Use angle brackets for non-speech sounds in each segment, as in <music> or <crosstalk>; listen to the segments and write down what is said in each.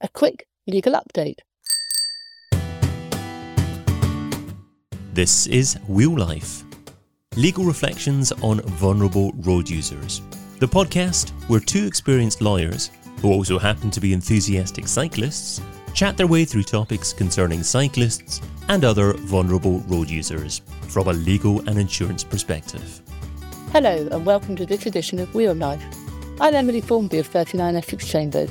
a quick legal update. This is Wheel Life legal reflections on vulnerable road users. The podcast where two experienced lawyers, who also happen to be enthusiastic cyclists, chat their way through topics concerning cyclists and other vulnerable road users from a legal and insurance perspective. Hello, and welcome to this edition of Wheel Life. I'm Emily Formby of 39 Essex Chambers.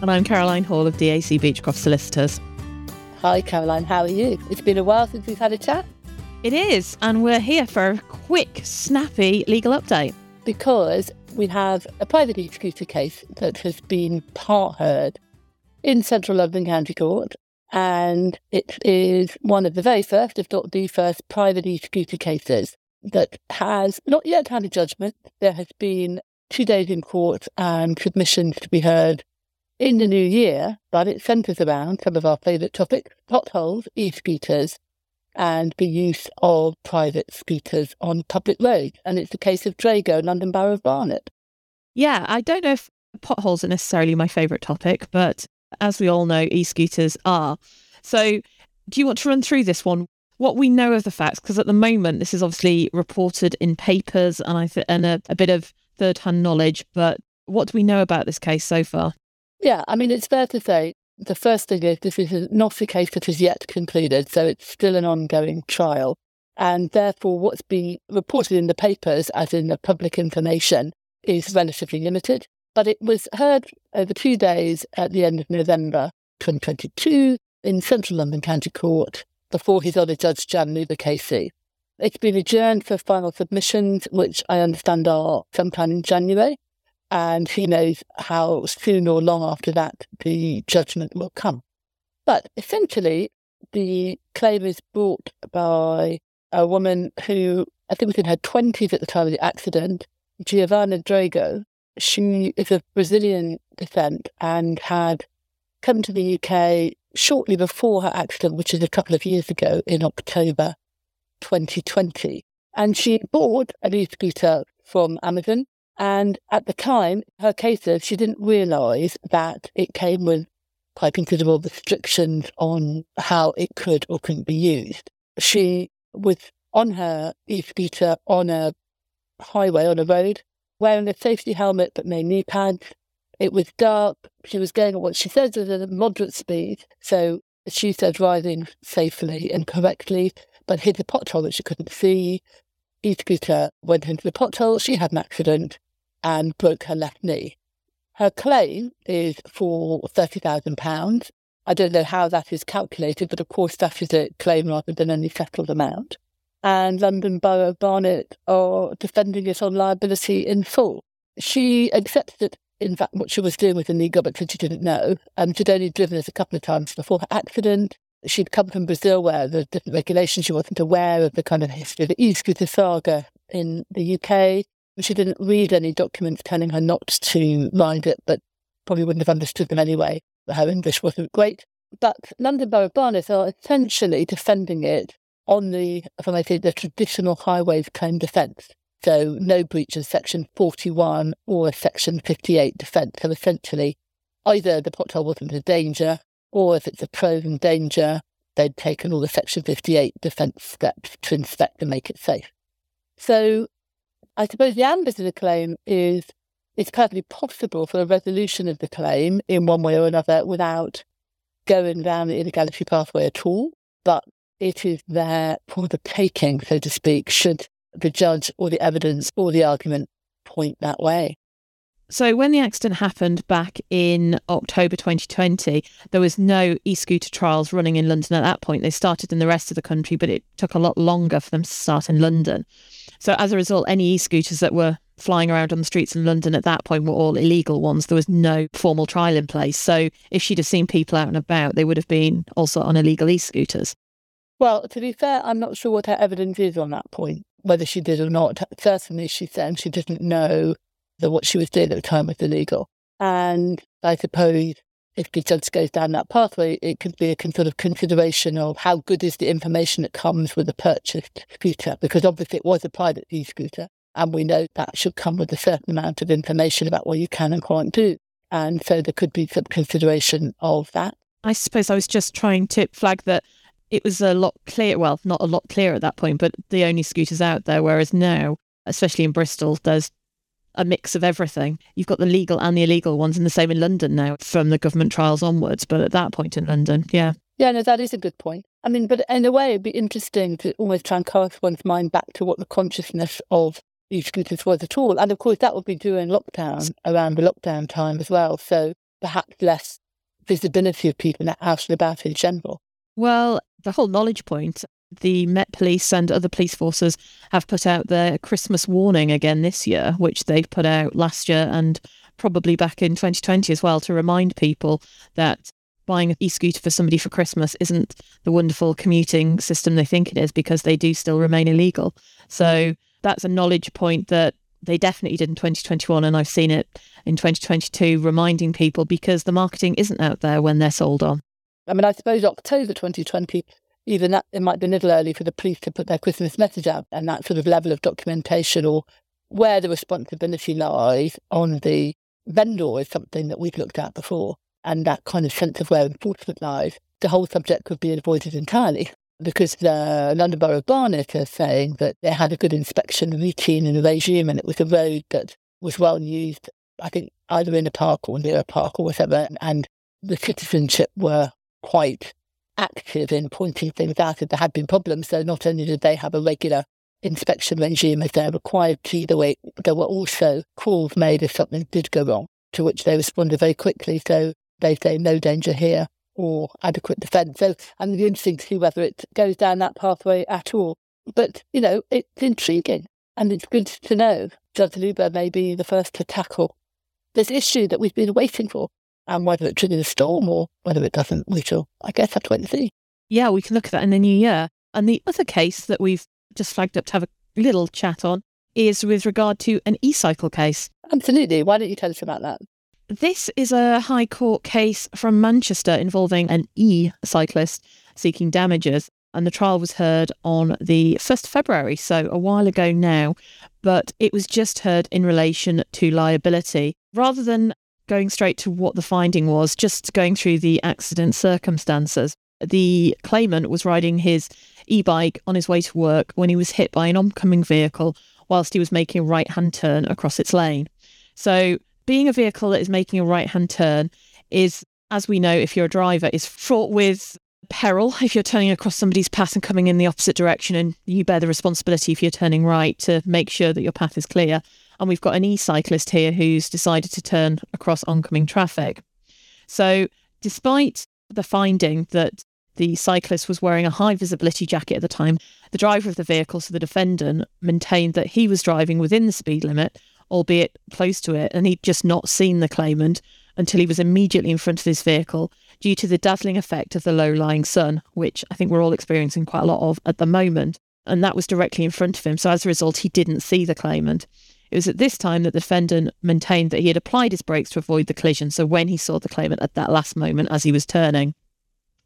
And I'm Caroline Hall of DAC Beachcroft Solicitors. Hi, Caroline, how are you? It's been a while since we've had a chat. It is, and we're here for a quick, snappy legal update. Because we have a private e-scooter case that has been part heard in Central London County Court, and it is one of the very first, if not the first, private e-scooter cases that has not yet had a judgment. There has been two days in court and submissions to be heard in the new year, but it centres around some of our favourite topics potholes, e scooters, and the use of private scooters on public roads. And it's the case of Drago, London Borough of Barnet. Yeah, I don't know if potholes are necessarily my favourite topic, but as we all know, e scooters are. So, do you want to run through this one? What we know of the facts, because at the moment this is obviously reported in papers and I th- and a, a bit of third hand knowledge, but what do we know about this case so far? Yeah, I mean, it's fair to say the first thing is this is not a case that is yet concluded, so it's still an ongoing trial. And therefore, what's being reported in the papers, as in the public information, is relatively limited. But it was heard over two days at the end of November 2022 in Central London County Court before His Honour Judge Jan Luba KC. It's been adjourned for final submissions, which I understand are sometime in January and who knows how soon or long after that the judgment will come. But essentially, the claim is brought by a woman who I think was in her 20s at the time of the accident, Giovanna Drago. She is of Brazilian descent and had come to the UK shortly before her accident, which is a couple of years ago in October 2020. And she bought an e-scooter from Amazon and at the time, her case says she didn't realise that it came with quite considerable restrictions on how it could or couldn't be used. She was on her e-scooter on a highway, on a road, wearing a safety helmet but no knee pads. It was dark. She was going at what she says was a moderate speed. So she said riding safely and correctly, but hit a pothole that she couldn't see. E-scooter went into the pothole. She had an accident and broke her left knee. Her claim is for £30,000. I don't know how that is calculated, but of course that is a claim rather than any settled amount. And London Borough Barnet are defending it on liability in full. She accepted that, in fact, what she was doing was illegal because she didn't know. And she'd only driven it a couple of times before her accident. She'd come from Brazil where there's different regulations. She wasn't aware of the kind of history of the e-scooter saga in the UK. She didn't read any documents telling her not to ride it, but probably wouldn't have understood them anyway. Her English wasn't great. But London Borough Barnet are essentially defending it on the, if I may say, the traditional highways claim defence. So no breach of Section 41 or Section 58 defence. So essentially, either the pothole wasn't a danger, or if it's a proven danger, they'd taken all the Section 58 defence steps to inspect and make it safe. So I suppose the ambit of the claim is it's perfectly possible for a resolution of the claim in one way or another without going down the illegality pathway at all, but it is there for the taking, so to speak, should the judge or the evidence or the argument point that way. So, when the accident happened back in October 2020, there was no e scooter trials running in London at that point. They started in the rest of the country, but it took a lot longer for them to start in London. So as a result, any e-scooters that were flying around on the streets in London at that point were all illegal ones. There was no formal trial in place. So if she'd have seen people out and about, they would have been also on illegal e-scooters. Well, to be fair, I'm not sure what her evidence is on that point, whether she did or not. Certainly, she said she didn't know that what she was doing at the time was illegal. And I suppose if judge goes down that pathway, it could be a sort of consideration of how good is the information that comes with a purchased scooter, because obviously it was a private e-scooter, and we know that should come with a certain amount of information about what you can and can't do. And so there could be some consideration of that. I suppose I was just trying to flag that it was a lot clear. Well, not a lot clearer at that point, but the only scooters out there. Whereas now, especially in Bristol, there's a mix of everything. You've got the legal and the illegal ones, and the same in London now from the government trials onwards. But at that point in London, yeah. Yeah, no, that is a good point. I mean, but in a way, it'd be interesting to almost try and cast one's mind back to what the consciousness of these scooters was at all. And of course, that would be during lockdown, around the lockdown time as well. So perhaps less visibility of people out and about in general. Well, the whole knowledge point, the Met Police and other police forces have put out their Christmas warning again this year, which they've put out last year and probably back in 2020 as well to remind people that buying an e-scooter for somebody for Christmas isn't the wonderful commuting system they think it is because they do still remain illegal. So that's a knowledge point that they definitely did in 2021 and I've seen it in 2022 reminding people because the marketing isn't out there when they're sold on. I mean, I suppose October 2020, even that, it might be a little early for the police to put their Christmas message out and that sort of level of documentation or where the responsibility lies on the vendor is something that we've looked at before. And that kind of sense of where enforcement lies, the whole subject could be avoided entirely <laughs> because the London Borough of Barnet are saying that they had a good inspection routine and regime and it was a road that was well used, I think either in a park or near a park or whatever. And the citizenship were quite active in pointing things out if there had been problems. So not only did they have a regular inspection regime as they're required to, way there were also calls made if something did go wrong, to which they responded very quickly. So they say no danger here or adequate defence. So I'm interesting to see whether it goes down that pathway at all. But, you know, it's intriguing and it's good to know Judge Luba may be the first to tackle this issue that we've been waiting for. And whether it triggers a storm or whether it doesn't, we shall, I guess, have to wait and see. Yeah, we can look at that in the new year. And the other case that we've just flagged up to have a little chat on is with regard to an e cycle case. Absolutely. Why don't you tell us about that? This is a High Court case from Manchester involving an e cyclist seeking damages. And the trial was heard on the 1st of February, so a while ago now, but it was just heard in relation to liability. Rather than going straight to what the finding was, just going through the accident circumstances. The claimant was riding his e bike on his way to work when he was hit by an oncoming vehicle whilst he was making a right hand turn across its lane. So being a vehicle that is making a right hand turn is, as we know, if you're a driver, is fraught with peril if you're turning across somebody's path and coming in the opposite direction and you bear the responsibility if you're turning right to make sure that your path is clear. And we've got an e cyclist here who's decided to turn across oncoming traffic. So, despite the finding that the cyclist was wearing a high visibility jacket at the time, the driver of the vehicle, so the defendant, maintained that he was driving within the speed limit albeit close to it, and he'd just not seen the claimant until he was immediately in front of his vehicle due to the dazzling effect of the low lying sun, which I think we're all experiencing quite a lot of at the moment. And that was directly in front of him. So as a result, he didn't see the claimant. It was at this time that the defendant maintained that he had applied his brakes to avoid the collision. So when he saw the claimant at that last moment as he was turning.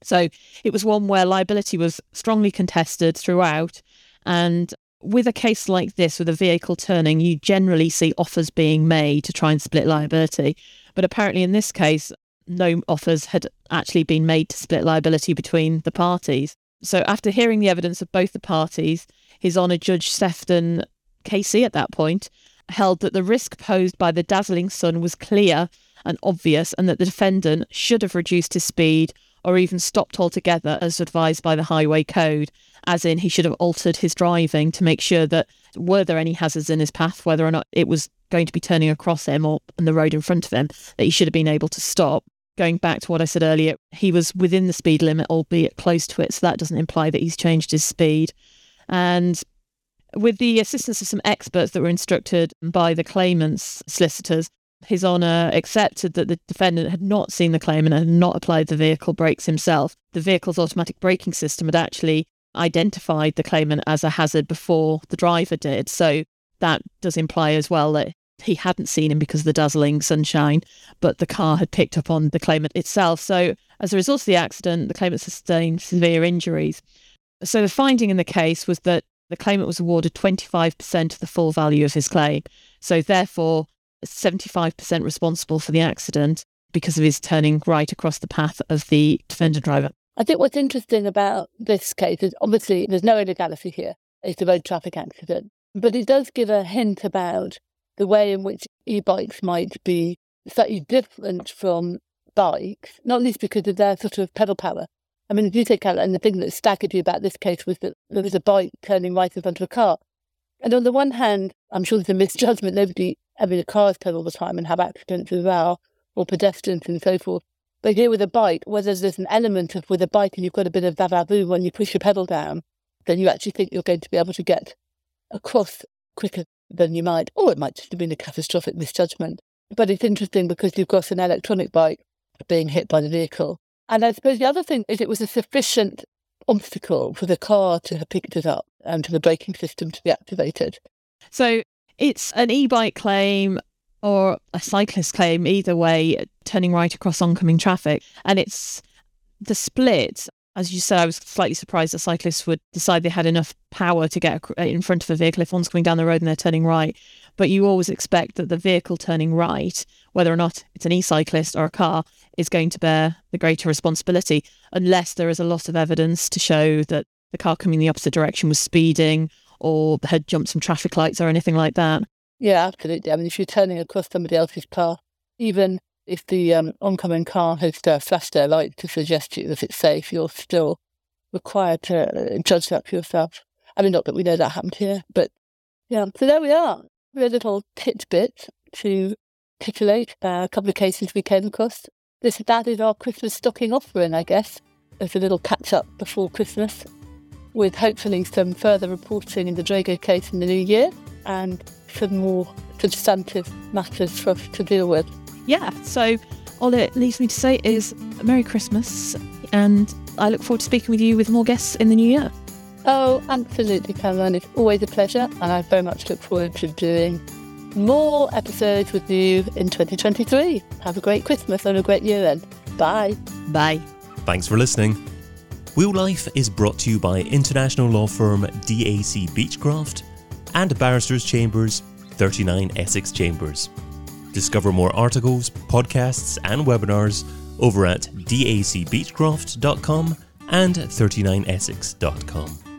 So it was one where liability was strongly contested throughout. And with a case like this, with a vehicle turning, you generally see offers being made to try and split liability. But apparently, in this case, no offers had actually been made to split liability between the parties. So, after hearing the evidence of both the parties, His Honour Judge Sephton KC at that point held that the risk posed by the dazzling sun was clear and obvious, and that the defendant should have reduced his speed or even stopped altogether as advised by the Highway Code, as in he should have altered his driving to make sure that were there any hazards in his path, whether or not it was going to be turning across him or on the road in front of him, that he should have been able to stop. Going back to what I said earlier, he was within the speed limit, albeit close to it, so that doesn't imply that he's changed his speed. And with the assistance of some experts that were instructed by the claimant's solicitors, his Honour accepted that the defendant had not seen the claimant and had not applied the vehicle brakes himself. The vehicle's automatic braking system had actually identified the claimant as a hazard before the driver did. So that does imply as well that he hadn't seen him because of the dazzling sunshine, but the car had picked up on the claimant itself. So as a result of the accident, the claimant sustained severe injuries. So the finding in the case was that the claimant was awarded 25% of the full value of his claim. So therefore, 75% responsible for the accident because of his turning right across the path of the defendant driver. I think what's interesting about this case is obviously there's no illegality here. It's a road traffic accident. But it does give a hint about the way in which e bikes might be slightly different from bikes, not least because of their sort of pedal power. I mean, if you take out, and the thing that staggered you about this case was that there was a bike turning right in front of a car. And on the one hand, I'm sure there's a misjudgment. Nobody, I mean, the cars turn all the time and have accidents as well, or pedestrians and so forth. But here with a bike, whether there's an element of with a bike and you've got a bit of vavavoom when you push your pedal down, then you actually think you're going to be able to get across quicker than you might, or it might just have been a catastrophic misjudgment. But it's interesting because you've got an electronic bike being hit by the vehicle. And I suppose the other thing is it was a sufficient obstacle for the car to have picked it up and for the braking system to be activated. So it's an e bike claim or a cyclist claim, either way, turning right across oncoming traffic. And it's the split. As you said, I was slightly surprised that cyclists would decide they had enough power to get in front of a vehicle if one's coming down the road and they're turning right. But you always expect that the vehicle turning right, whether or not it's an e cyclist or a car, is going to bear the greater responsibility, unless there is a lot of evidence to show that the car coming the opposite direction was speeding or had jumped some traffic lights or anything like that. Yeah, absolutely. I mean, if you're turning across somebody else's car, even if the um, oncoming car has uh, flashed their light to suggest to you that it's safe, you're still required to uh, judge that for yourself. I mean, not that we know that happened here, but yeah. So there we are. we are. A little tidbit to titillate uh, a couple of cases we came across. This that is our Christmas stocking offering, I guess, as a little catch up before Christmas, with hopefully some further reporting in the Drago case in the new year and some more substantive matters for us to deal with. Yeah, so all it leaves me to say is Merry Christmas, and I look forward to speaking with you with more guests in the new year. Oh, absolutely, Caroline. It's always a pleasure, and I very much look forward to doing more episodes with you in 2023. Have a great Christmas and a great year then. Bye. Bye. Thanks for listening. Wheel Life is brought to you by international law firm DAC Beachcroft and Barristers Chambers 39 Essex Chambers. Discover more articles, podcasts, and webinars over at dacbeachcroft.com and 39essex.com.